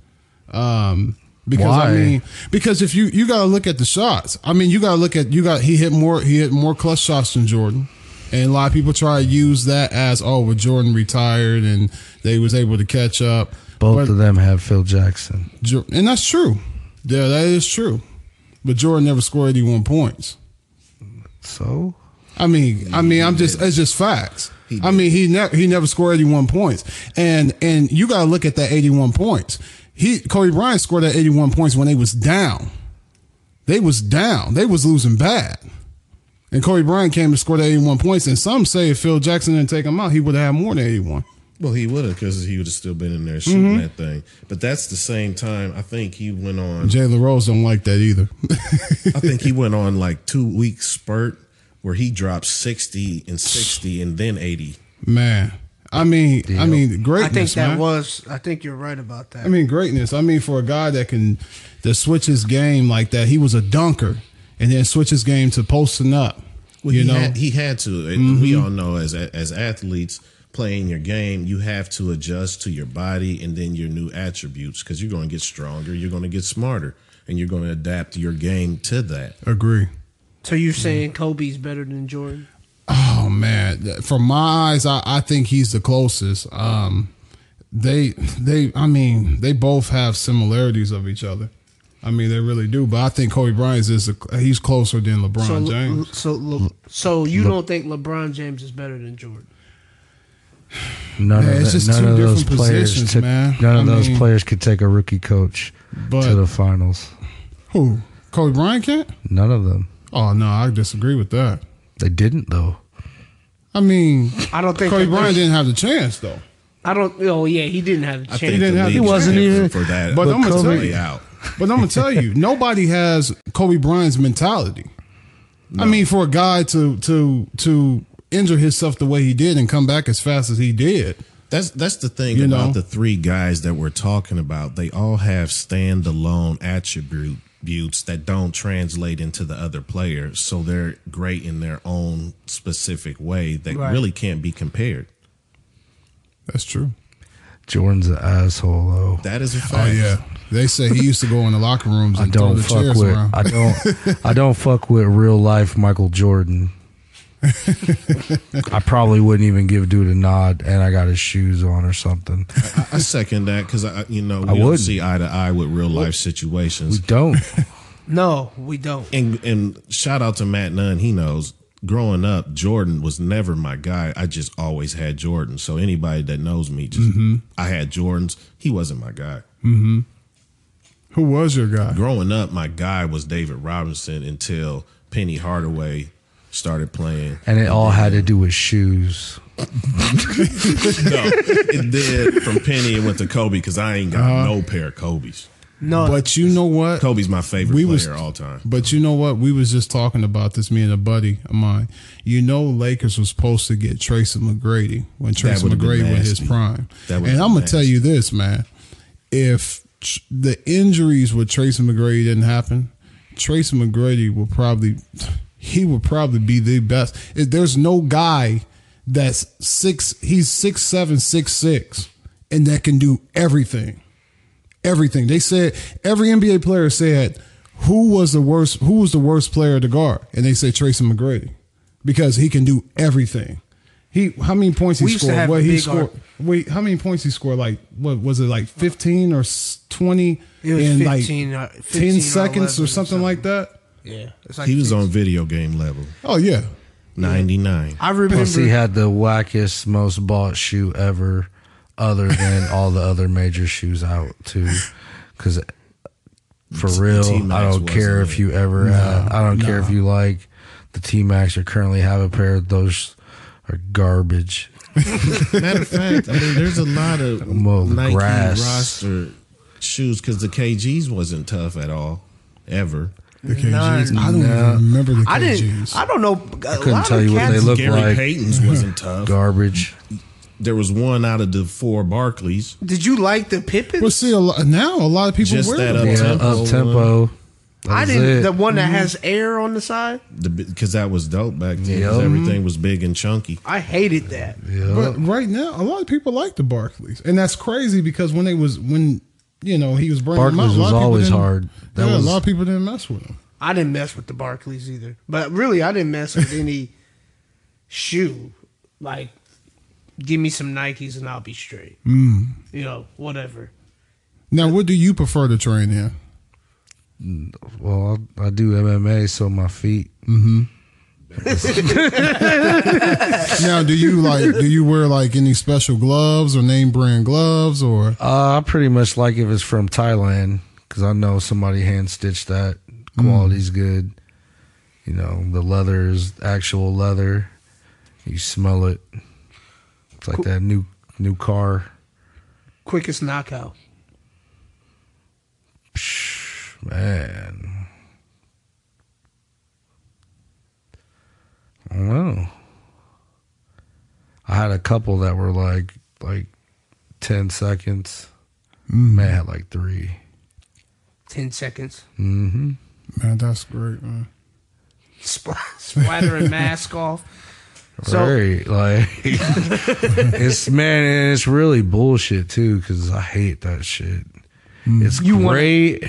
Um, because I mean, because if you you got to look at the shots. I mean, you got to look at you got he hit more he hit more clutch shots than Jordan. And a lot of people try to use that as oh, well, Jordan retired and they was able to catch up. Both But- of them have Phil Jackson. And that's true. Yeah, that is true. But Jordan never scored 81 points. So I mean, I mean, I'm just it's just facts. I mean, he never he never scored 81 points, and and you got to look at that 81 points. He Kobe Bryant scored that 81 points when they was down. They was down. They was losing bad, and Kobe Bryant came to score that 81 points. And some say if Phil Jackson didn't take him out, he would have had more than 81. Well, he would have because he would have still been in there shooting Mm-hmm. that thing. But that's the same time. I think he went on. Jalen Rose don't like that either. I think he went on like two week spurt where he dropped sixty and sixty and then eighty. man, I mean, I mean, greatness. I think that man. was I think you're right about that. I mean, greatness. I mean, for a guy that can that switch his game like that, he was a dunker, and then switch his game to posting up. Well, you he know, Mm-hmm. had, he had to. And We all know as as athletes playing your game, you have to adjust to your body and then your new attributes because you're going to get stronger, you're going to get smarter, and you're going to adapt your game to that. agree. so you're saying Kobe's better than Jordan? Oh man, from my eyes, I, I think he's the closest. Um, they they, I mean, they both have similarities of each other. I mean, they really do. But I think Kobe Bryant is a, he's closer than LeBron so James. so Le- so you don't think LeBron James is better than Jordan? None Yeah, of it's the, just none two of those players took, man. None of I those mean- players could take a rookie coach But to the finals. who? Kobe Bryant can't? None of them. Oh no, I disagree with that. They didn't though. I mean, I don't think Kobe that- Bryant didn't have the chance though. I don't. Oh yeah, he didn't have a I chance. think didn't the have- he is wasn't different even- for that. But I'm gonna to tell play you- out. But I'm gonna tell you, nobody has Kobe Bryant's mentality. I mean, for a guy to to to injure himself the way he did and come back as fast as he did, That's that's the thing You about know? the three guys that we're talking about. They all have standalone attributes that don't translate into the other players, so they're great in their own specific way that Right. really can't be compared. that's true. Jordan's an asshole though. That is a Oh fact. yeah, they say he used to go in the locker rooms and throw don't the fuck chairs with. around. I don't. I don't fuck with real life Michael Jordan. I probably wouldn't even give dude a nod, and I got his shoes on or something. I, I second that because I, you know, we I don't wouldn't. see eye to eye with real life situations. We don't. no, we don't. And and shout out to Matt Nunn. He knows. Growing up, Jordan was never my guy. I just always had Jordan. So anybody that knows me, just mm-hmm. I had Jordans. He wasn't my guy. Mm-hmm. Who was your guy? Growing up, my guy was David Robinson until Penny Hardaway started playing. And it all had to do with shoes. no, it did from Penny. It went to Kobe because I ain't got uh-huh. no pair of Kobe's. No, But you know what? Kobe's my favorite We player was- all time. But you know what? We was just talking about this, me and a buddy of mine. You know, Lakers was supposed to get Tracy McGrady when Tracy McGrady was his prime. That And would've I'm gonna tell you this, man. If the injuries with Tracy McGrady didn't happen, Tracy McGrady will probably he would probably be the best. There's no guy that's six. He's six seven, six six, and that can do everything everything. They said every NBA player said who was the worst who was the worst player to guard, and they said Tracy McGrady because he can do everything. He how many points he scored? What he scored? arc. Wait, how many points he scored? Like what was it? Like fifteen or twenty It was in 15, uh, like 15 ten or seconds 11 or or something something. like that. Yeah, it's like He was on video game level, Oh yeah, ninety nine. I remember. Plus, he had the wackest, most bought shoe ever, other than all the other major shoes out too. Because for T- real, T-Max I don't care if you ever. had, I don't care if you like the T Max or currently have a pair of those. Are garbage. Matter of fact, I mean, there's a lot of Well, the Nike grass. roster shoes because the KGs wasn't tough at all, ever. The None. KGs. I don't Nah. even remember the I KGs. didn't. I don't know. I couldn't tell you what they look like. Gary like. Payton's wasn't tough. Garbage. There was one out of the four Barkleys. Did you like the Pippen? well, see, a lot, now a lot of people Just wear that them. up Yeah, tempo up tempo. I didn't. it. The one that has mm-hmm. air on the side. because that was dope back then. 'cause Yep. Everything was big and chunky. I hated that. Yeah. But right now, a lot of people like the Barkleys, and that's crazy because when they was when you know he was bringing Barkleys a lot was of people always didn't- hard. That yeah, was- a lot of people didn't mess with him. I didn't mess with the Barkleys either. But really, I didn't mess with any shoe. Like, give me some Nikes and I'll be straight. Mm. You know, whatever. Now, what do you prefer to train in? Well, I, I do MMA, so my feet. Now, do you like do you wear like any special gloves or name brand gloves or? Uh, I pretty much like if it's from Thailand because I know somebody hand stitched that. Quality's good. You know, the leather is actual leather. You smell it. It's like that new new car. Quickest knockout. Man. I don't know. I had a couple that were like like ten seconds. Man, I had like three. 10 seconds. Mm-hmm. Man, that's great, man. Spl- splattering mask off. So, right, like it's man, and it's really bullshit too because I hate that shit. It's You wanna- great,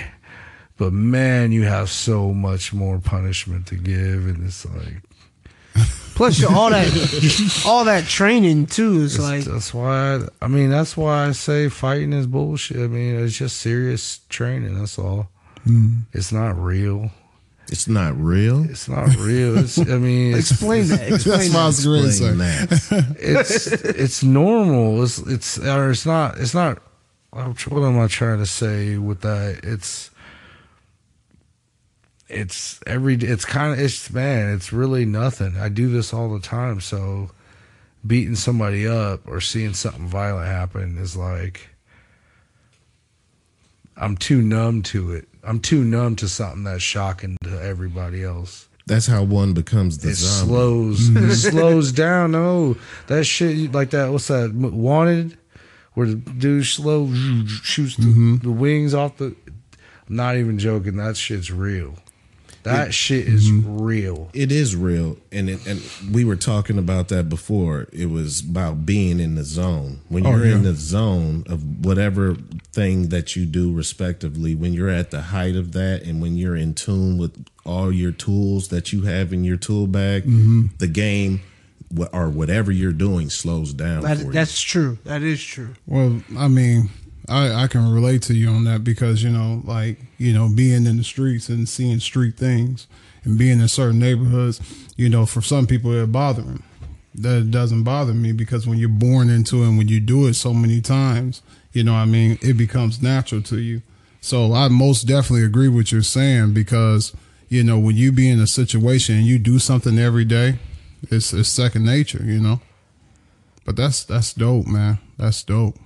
but man, you have so much more punishment to give, and it's like plus all that, all that training too is It's- like, that's why I mean that's why I say fighting is bullshit. I mean it's just serious training. That's all. Hmm. It's not real. It's not real. It's not real. It's, I mean, it's, Explain that. Explain That's what I that. was going to. Explain that. it's it's normal. It's it's or it's not. It's not. What am I trying to say with that? It's it's every. It's kind of. It's man. It's really nothing. I do this all the time. So beating somebody up or seeing something violent happen is like I'm too numb to it. I'm too numb to something that's shocking to everybody else. That's how one becomes the It zombie. slows it slows down. No, that shit like that. What's that? Wanted, where the dude slow shoots the, mm-hmm. the wings off the. I'm not even joking. That shit's real. That shit is real. It is real, and it, and we were talking about that before. It was about being in the zone. When Oh, you're in yeah. the zone of whatever thing that you do, respectively, when you're at the height of that, and when you're in tune with all your tools that you have in your tool bag, Mm-hmm. the game or whatever you're doing slows down. for That, you. that's true. That is true. Well, I mean, I, I can relate to you on that because, you know, like, you know, being in the streets and seeing street things and being in certain neighborhoods, you know, for some people it bother them. That doesn't bother me because when you're born into it and when you do it so many times, you know, I mean, it becomes natural to you. So I most definitely agree with you're saying because, you know, when you be in a situation and you do something every day, it's, it's second nature, you know. But that's that's dope, man. That's dope.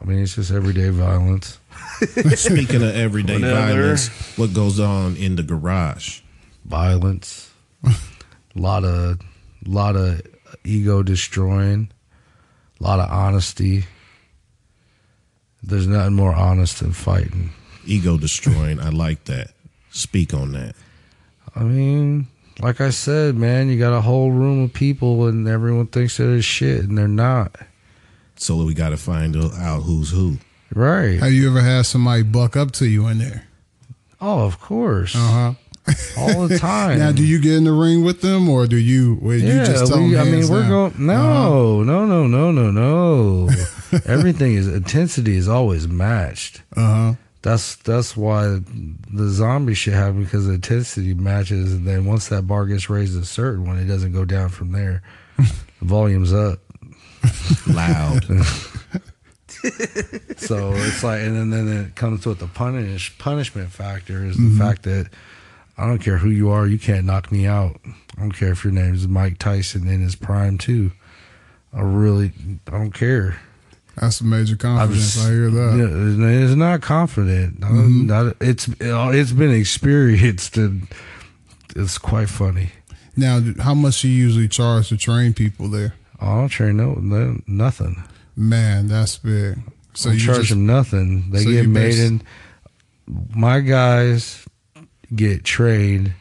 I mean, it's just everyday violence. Speaking of everyday Whatever. violence, what goes on in the garage? Violence. A lot of, lot of ego destroying. A lot of honesty. There's nothing more honest than fighting. Ego destroying. I like that. Speak on that. I mean, like I said, man, you got a whole room of people and everyone thinks they're shit and they're not. So we got to find out who's who. Right. Have you ever had somebody buck up to you in there? Oh, of course. Uh huh. All the time. Now, do you get in the ring with them, or do you? Where you yeah, just tell we, them I mean, we're down? going. No, no, no, no, no, no. Everything is intensity is always matched. Uh huh. That's that's why the zombie shit happened because the intensity matches, and then once that bar gets raised a certain one, it doesn't go down from there. the volume's up. Loud. So it's like, and then, then it comes with the punish punishment factor is the Mm-hmm. fact that I don't care who you are, you can't knock me out. I don't care if your name is Mike Tyson in his prime too. I really, I don't care. That's a major confidence. I, hear that. Yeah, it's not confident. Mm-hmm. not- it's it's been experienced and it's quite funny. Now, how much do you usually charge to train people there? I don't train no, no nothing. Man, that's big. So you charge just, them nothing. They so get made in. My guys get trained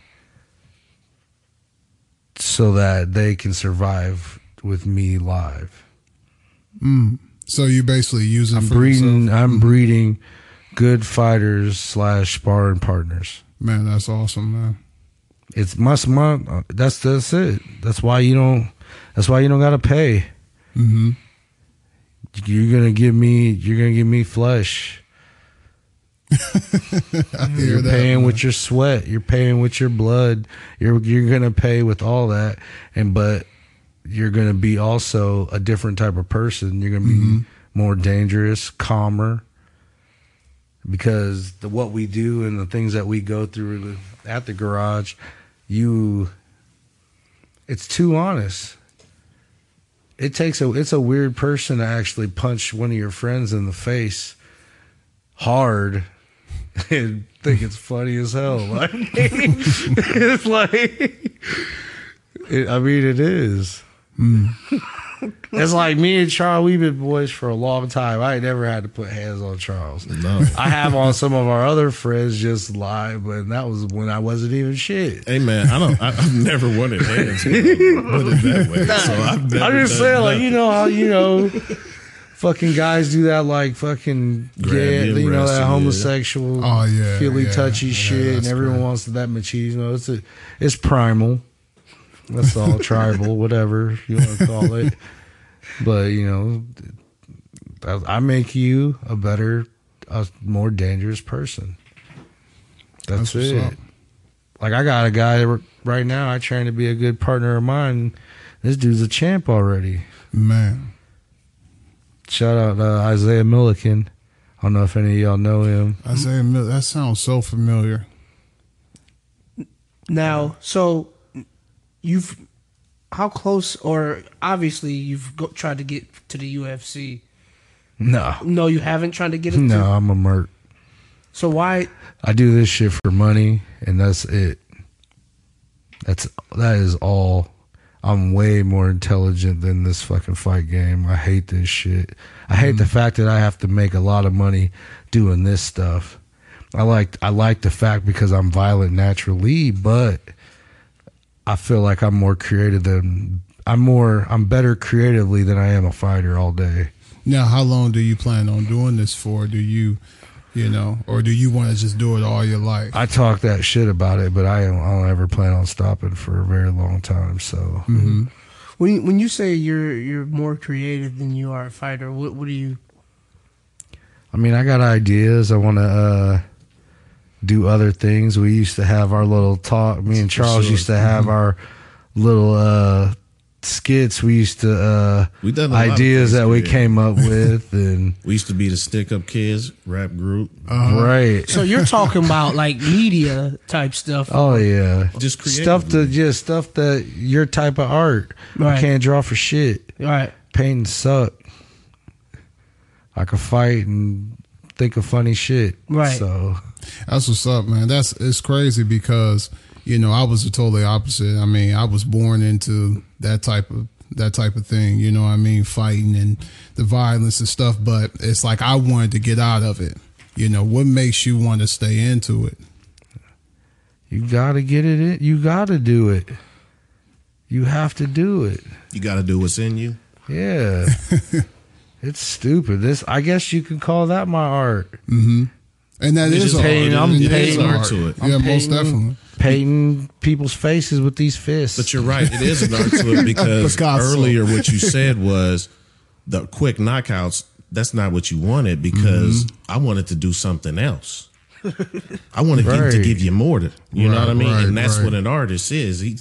so that they can survive with me live. Mm. so you basically use it I'm breeding. yourself? I'm mm-hmm. breeding good fighters slash sparring partners. Man, that's awesome, man. It's must month. That's that's it. That's why you don't. That's why you don't gotta pay. hmm You're gonna give me. You're gonna give me flesh. You're paying with your sweat. You're paying with your blood. You're you're gonna pay with all that, and but you're gonna be also a different type of person. You're gonna be Mm-hmm. more dangerous, calmer, because the what we do and the things that we go through at the garage, you, it's too honest. It takes a it's a weird person to actually punch one of your friends in the face hard and think it's funny as hell. Like it's like it, I mean it is. Hmm. It's like me and Charles, we've been boys for a long time. I never had to put hands on Charles. No. I have on some of our other friends just live, but that was when I wasn't even shit. Hey man, I don't. I, I've never wanted hands. Put it that way. So I've never I'm just saying, like you know how you know, fucking guys do that, like fucking you, you know that homosexual, Oh, yeah, feely yeah, touchy yeah, shit, and everyone great. wants that machismo. It's a, it's primal. That's all tribal, whatever you want to call it. But you know, I I make you a better, a more dangerous person. That's, That's what's it. up. Like I got a guy right now. I train to be a good partner of mine. This dude's a champ already. Man. Shout out uh, Isaiah Milliken. I don't know if any of y'all know him. Isaiah Miller, that sounds so familiar. Now, so you've how close, or obviously you've go, tried to get to the UFC. No, No, you haven't tried to get it. no, To, I'm a merc. so why? I do this shit for money, and that's it. That's that is all. I'm way more intelligent than this fucking fight game. I hate this shit. I hate the mm. fact that I have to make a lot of money doing this stuff. I like I like the fact because I'm violent naturally, but I feel like I'm more creative than I'm more I'm better creatively than I am a fighter all day. Now, how long do you plan on doing this for? Do you, you know, or do you want to just do it all your life? I talk that shit about it, but I don't, I don't ever plan on stopping for a very long time. So hmm When you- when you say you're you're more creative than you are a fighter, what what do you? I mean, I got ideas. I want to uh, do other things. We used to have our little talk. Me and Charles sure. used to have our little uh, skits. We used to uh, We done a lot of ideas that we came up with, and We used to be the Stick Up Kids rap group. Uh-huh. right. So you're talking about like media type stuff. Oh yeah, Just stuff that creatively. just stuff that your type of art. Right. I can't draw for shit. All right. Painting suck. I can fight and think of funny shit. Right. So That's what's up, man. That's it's crazy because you know I was the totally opposite. I mean, I was born into that type of that type of thing. You know, what I mean, fighting and the violence and stuff. But it's like I wanted to get out of it. You know, what makes you want to stay into it? you gotta get it in. You gotta do it. You have to do it. You got to do what's in you. Yeah. it's stupid. This I guess you can call that my art. Mm-hmm. And that is It's is just art. painting- I'm It is painting art. to it. I'm Yeah, most painting- definitely. Painting people's faces with these fists. But you're right. It is an art to it because earlier what you said was the quick knockouts. That's not what you wanted because mm-hmm. I wanted to do something else. I wanted to give you more. To, you know what I mean? right, and that's right. what an artist is. He,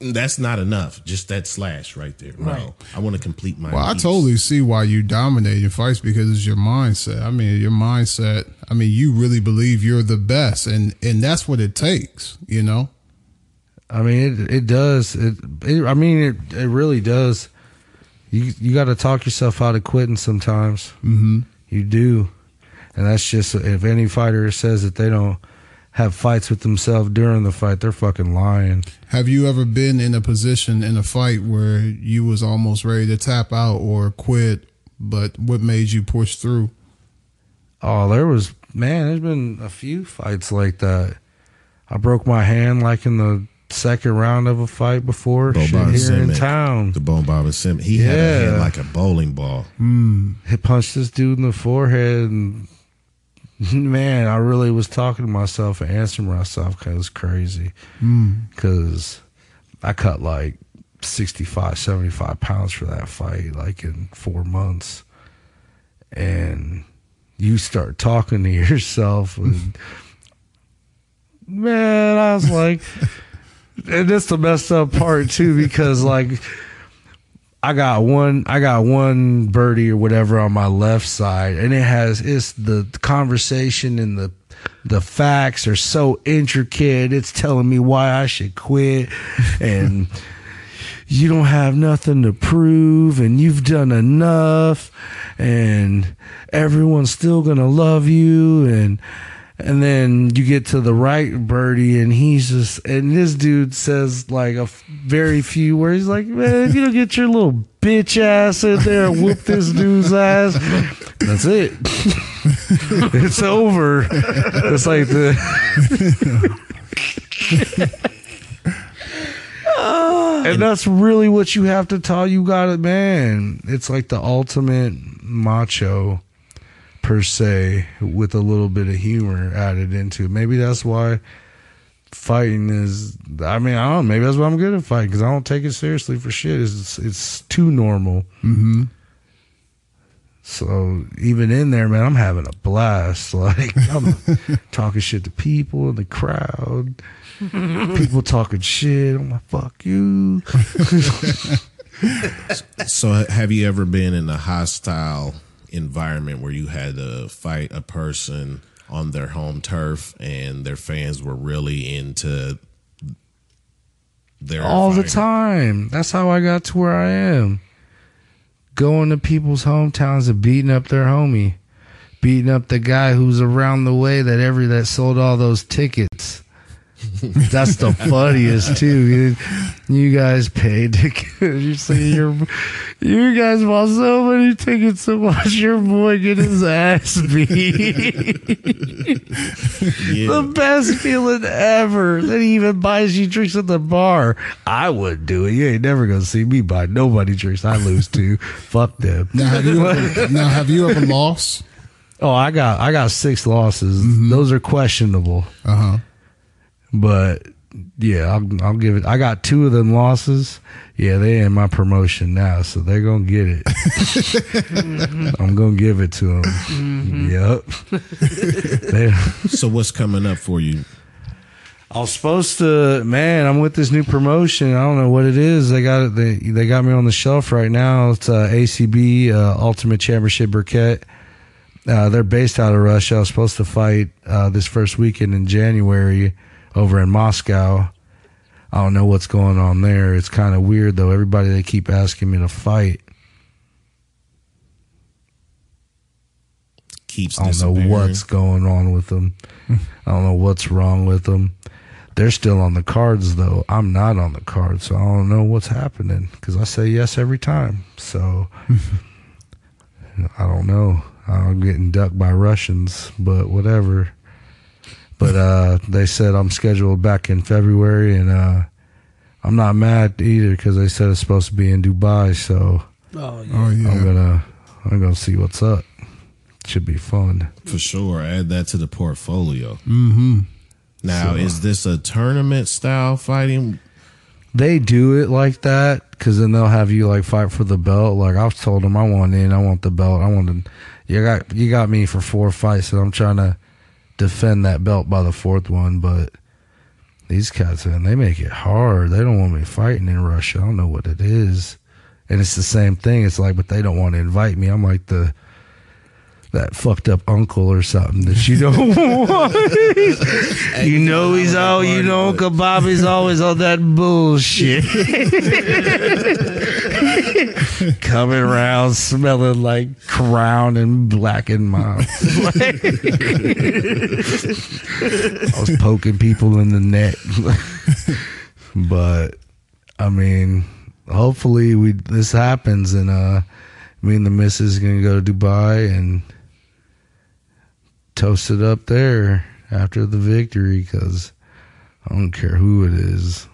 that's not enough. Just that slash right there. No, Right. I want to complete my. Well, I totally see why you dominate your fights because it's your mindset. I mean, your mindset. I mean, you really believe you're the best, and and that's what it takes. You know. I mean, it it does. It, it I mean, it it really does. You you got to talk yourself out of quitting sometimes. Mm-hmm. You do, and that's just if any fighter says that they don't have fights with themselves during the fight, they're fucking lying. Have you ever been in a position in a fight where you was almost ready to tap out or quit, but what made you push through? Oh, there was man. There's been a few fights like that. I broke my hand like in the second round of a fight before Bo shit, Bobby here in town. The Bone Bobby Sim. He had a Yeah. hand like a bowling ball. Hmm. He punched this dude in the forehead and man, I really was talking to myself and answering myself because it was crazy. Mm. Because I cut like 65, 75 pounds for that fight, like in four months. And you start talking to yourself and man, I was like, and that's the messed up part too, because like I got one I got one birdie or whatever on my left side and it has it's the conversation and the the facts are so intricate. It's telling me why I should quit and you don't have nothing to prove and you've done enough and everyone's still going to love you and and then you get to the right birdie, and he's just, and this dude says like a f- very few he's like, man, if you don't get your little bitch ass in there and whoop this dude's ass, that's it. it's over. It's like the. and that's really what you have to tell you got it man it's like the ultimate macho per se with a little bit of humor added into it. Maybe that's why fighting is I mean, I don't know, maybe that's why I'm good at fighting cuz I don't take it seriously for shit. It's it's too normal. Mm-hmm. So even in there, man, I'm having a blast. Like I'm talking shit to people in the crowd. people talking shit. I'm like, fuck you. So, have you ever been in a hostile environment where you had to fight a person on their home turf and their fans were really into their all the time. That's how I got to where I am. Going to people's hometowns and beating up their homie, beating up the guy who's around the way that every that sold all those tickets. That's the funniest too. dude. You guys paid to you see your you guys bought so many tickets to watch your boy get his ass beat. Yeah. the best feeling ever. Then he even buys you drinks at the bar. I wouldn't do it. You ain't never gonna see me buy nobody drinks. I lose too. Fuck them. Now have you ever, now have you ever lost? Oh, I got I got six losses. Those are questionable, Uh huh. But yeah, I'll, I'll give it. I got two of them losses. Yeah, they in my promotion now, so they're gonna get it. I'm gonna give it to them. Yep. So, what's coming up for you? I was supposed to, man. I'm with this new promotion. I don't know what it is. They got it. They they got me on the shelf right now. It's uh, ACB uh, Ultimate Championship Berkut. Uh, they're based out of Russia. I was supposed to fight uh, this first weekend in January over in Moscow. I don't know what's going on there. It's kind of weird though. Everybody they keep asking me to fight. Keeps I don't know what's going on with them. I don't know what's wrong with them. They're still on the cards though. I'm not on the cards, so I don't know what's happening because I say yes every time. So I don't know. I'm getting ducked by Russians, but whatever. But uh, they said I'm scheduled back in February, and uh, I'm not mad either because they said it's supposed to be in Dubai. So Oh yeah. Oh yeah. I'm gonna I'm gonna see what's up. Should be fun. For sure. Add that to the portfolio. Mm-hmm. Now, is this a tournament style fighting? They do it like that because then they'll have you like fight for the belt. Like I've told them, I want in, I want the belt, I want to. You got you got me for four fights, and I'm trying to defend that belt by the fourth one. But these cats, man, they make it hard. They don't want me fighting in Russia. I don't know what it is, and it's the same thing. It's like, but they don't want to invite me. I'm like the that fucked up uncle or something that you don't want. you know he's all you know Uncle Bobby's always on that bullshit. Coming around smelling like crown and blackened mouth. I was poking people in the neck. but I mean, hopefully we this happens and uh me and the missus gonna go to Dubai and toast it up there after the victory because I don't care who it is.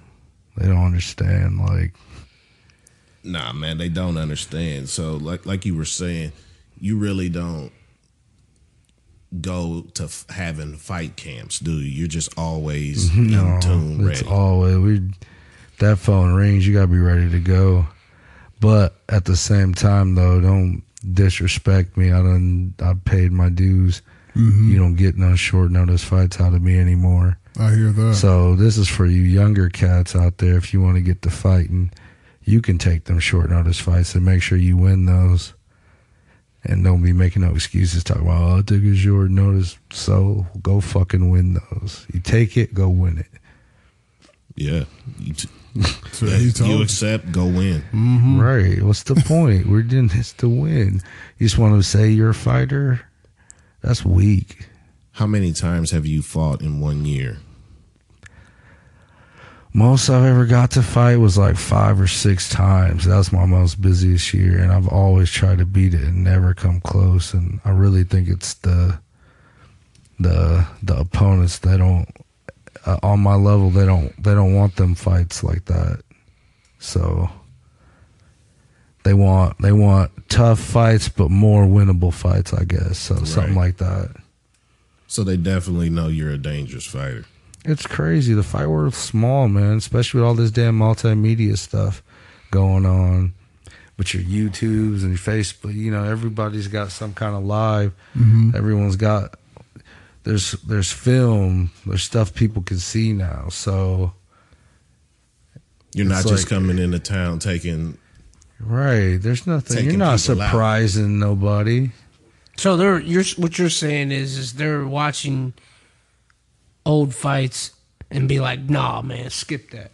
They don't understand. Like, Nah, man, they don't understand. So, like like you were saying, you really don't go to f- having fight camps, do you? You're just always mm-hmm. in tune, it's ready. always we that phone rings. You gotta be ready to go. But at the same time, though, don't disrespect me. I done I paid my dues. Mm-hmm. You don't get no short notice fights out of me anymore. I hear that. So this is for you younger cats out there. If you want to get to fighting, you can take them short notice fights and make sure you win those. And don't be making no excuses talking about oh I took a short notice. So go fucking win those. You take it, go win it. yeah. You, t- So you told you. accept, go win. Right. What's the point? We're doing this to win. You just want to say you're a fighter? That's weak. How many times have you fought in one year? Most I've ever got to fight was like five or six times. That was my most busiest year, and I've always tried to beat it and never come close. And I really think it's the the the opponents they don't uh, on my level they don't they don't want them fights like that. So they want they want tough fights, but more winnable fights, I guess. So something like that. So they definitely know you're a dangerous fighter. It's crazy. The fight world's small, man, especially with all this damn multimedia stuff going on. With your YouTubes and your Facebook, you know, everybody's got some kind of live. Mm-hmm. Everyone's got there's there's film, there's stuff people can see now. So You're not It's just like- coming into town taking. right, there's nothing. You're not people out. surprising nobody. So they're you're what you're saying is is they're watching old fights and be like, nah, man, skip that.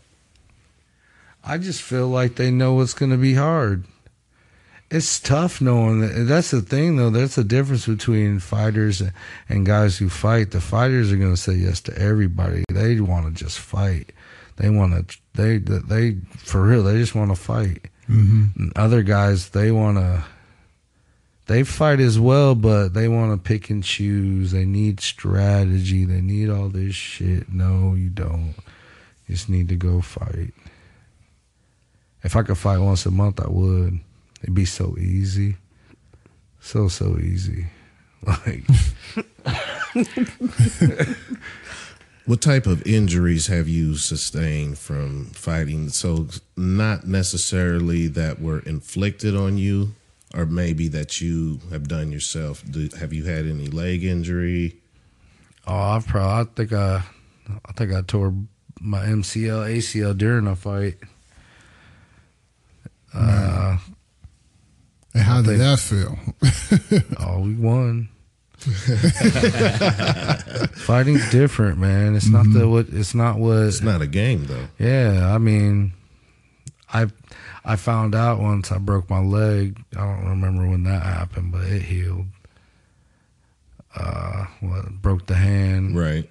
I just feel like they know it's going to be hard. It's tough knowing that. That's the thing, though. That's the difference between fighters and, and guys who fight. The fighters are going to say yes to everybody. They want to just fight. They want to. They they for real. They just want to fight. And other guys, they want to. They fight as well, but they want to pick and choose. They need strategy. They need all this shit. No, you don't. You just need to go fight. If I could fight once a month, I would. It'd be so easy. So, so easy. Like, What type of injuries have you sustained from fighting? So, not necessarily that were inflicted on you, or maybe that you have done yourself. Do, have you had any leg injury? oh, I've probably, I think I, I think I tore my MCL, ACL during a fight. Uh, And how I did think- that feel? oh, we won. Fighting's different, man. It's not the what. It's not what. It's not a game, though. Yeah, I mean, I I found out once I broke my leg. I don't remember when that happened, but it healed. Uh, what broke the hand? Right,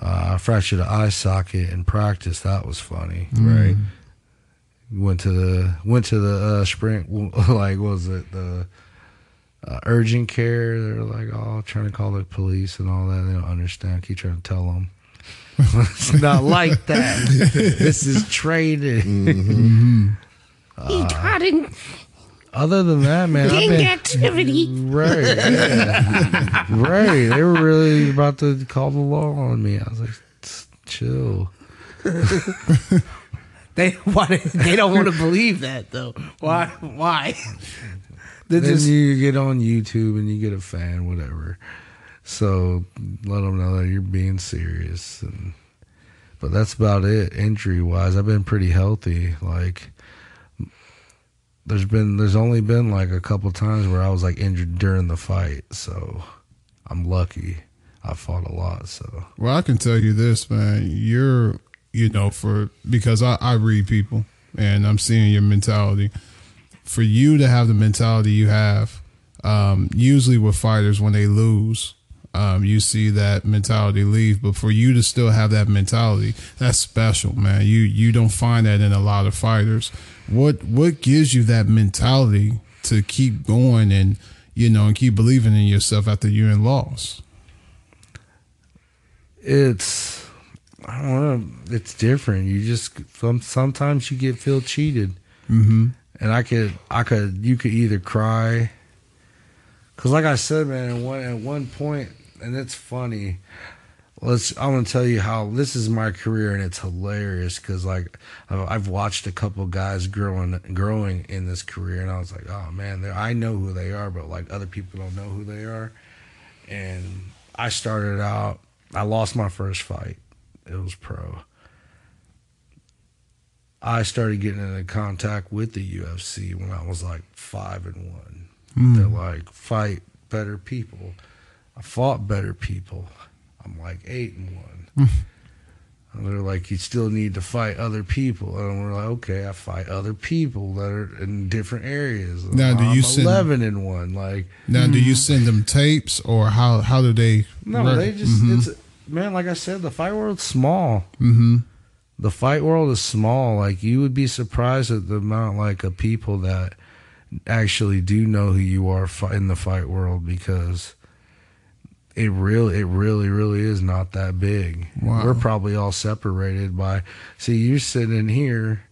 Uh, I fractured an eye socket in practice. That was funny. right. Went to the went to the uh, sprint. Like, what was it the uh, urgent care? They're like, oh, trying to call the police and all that. They don't understand. I keep trying to tell them. it's not like that. this is training. Mm-hmm. he tried in uh, Other than that, man, I've gang been activity. right, yeah. right. They were really about to call the law on me. I was like, chill. They why they, they don't want to believe that though. Why? Why? They then just you get on YouTube and you get a fan, whatever. So let them know that you're being serious. And but that's about it. Injury wise, I've been pretty healthy. Like there's been there's only been like a couple times where I was like injured during the fight. So I'm lucky. I fought a lot. So Well, I can tell you this, man. You're, you know, for because I, I read people and I'm seeing your mentality. For you to have the mentality you have, um, usually with fighters when they lose, um, you see that mentality leave. But for you to still have that mentality, that's special, man. You you don't find that in a lot of fighters. What what gives you that mentality to keep going and you know and keep believing in yourself after you're in loss? it's I don't know. It's different. You just some sometimes you get feel cheated, Mm-hmm. and I could I could you could either cry, because like I said, man, at one at one point, and it's funny. Let's. I'm gonna tell you how this is my career, and it's hilarious because like I've I've watched a couple guys growing growing in this career, and I was like, oh man, I know who they are, but like other people don't know who they are. And I started out. I lost my first fight. It was pro. I started getting into contact with the UFC when I was like five and one. Hmm. They're like, fight better people. I fought better people. I'm like eight and one. and they're like, you still need to fight other people. And we're like, okay, I fight other people that are in different areas. Now, do you I'm send- eleven and one? Like, Now, do you send them tapes or how how do they? no, they just it's man. Like I said, the fight world's small. Mm-hmm. the fight world is small. Like you would be surprised at the amount like of people that actually do know who you are in the fight world because it really, it really, really is not that big. Wow. We're probably all separated by. See, you're sitting here,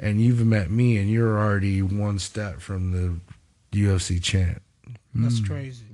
and you've met me, and you're already one step from the UFC champ. That's hmm. crazy. Right. Yeah,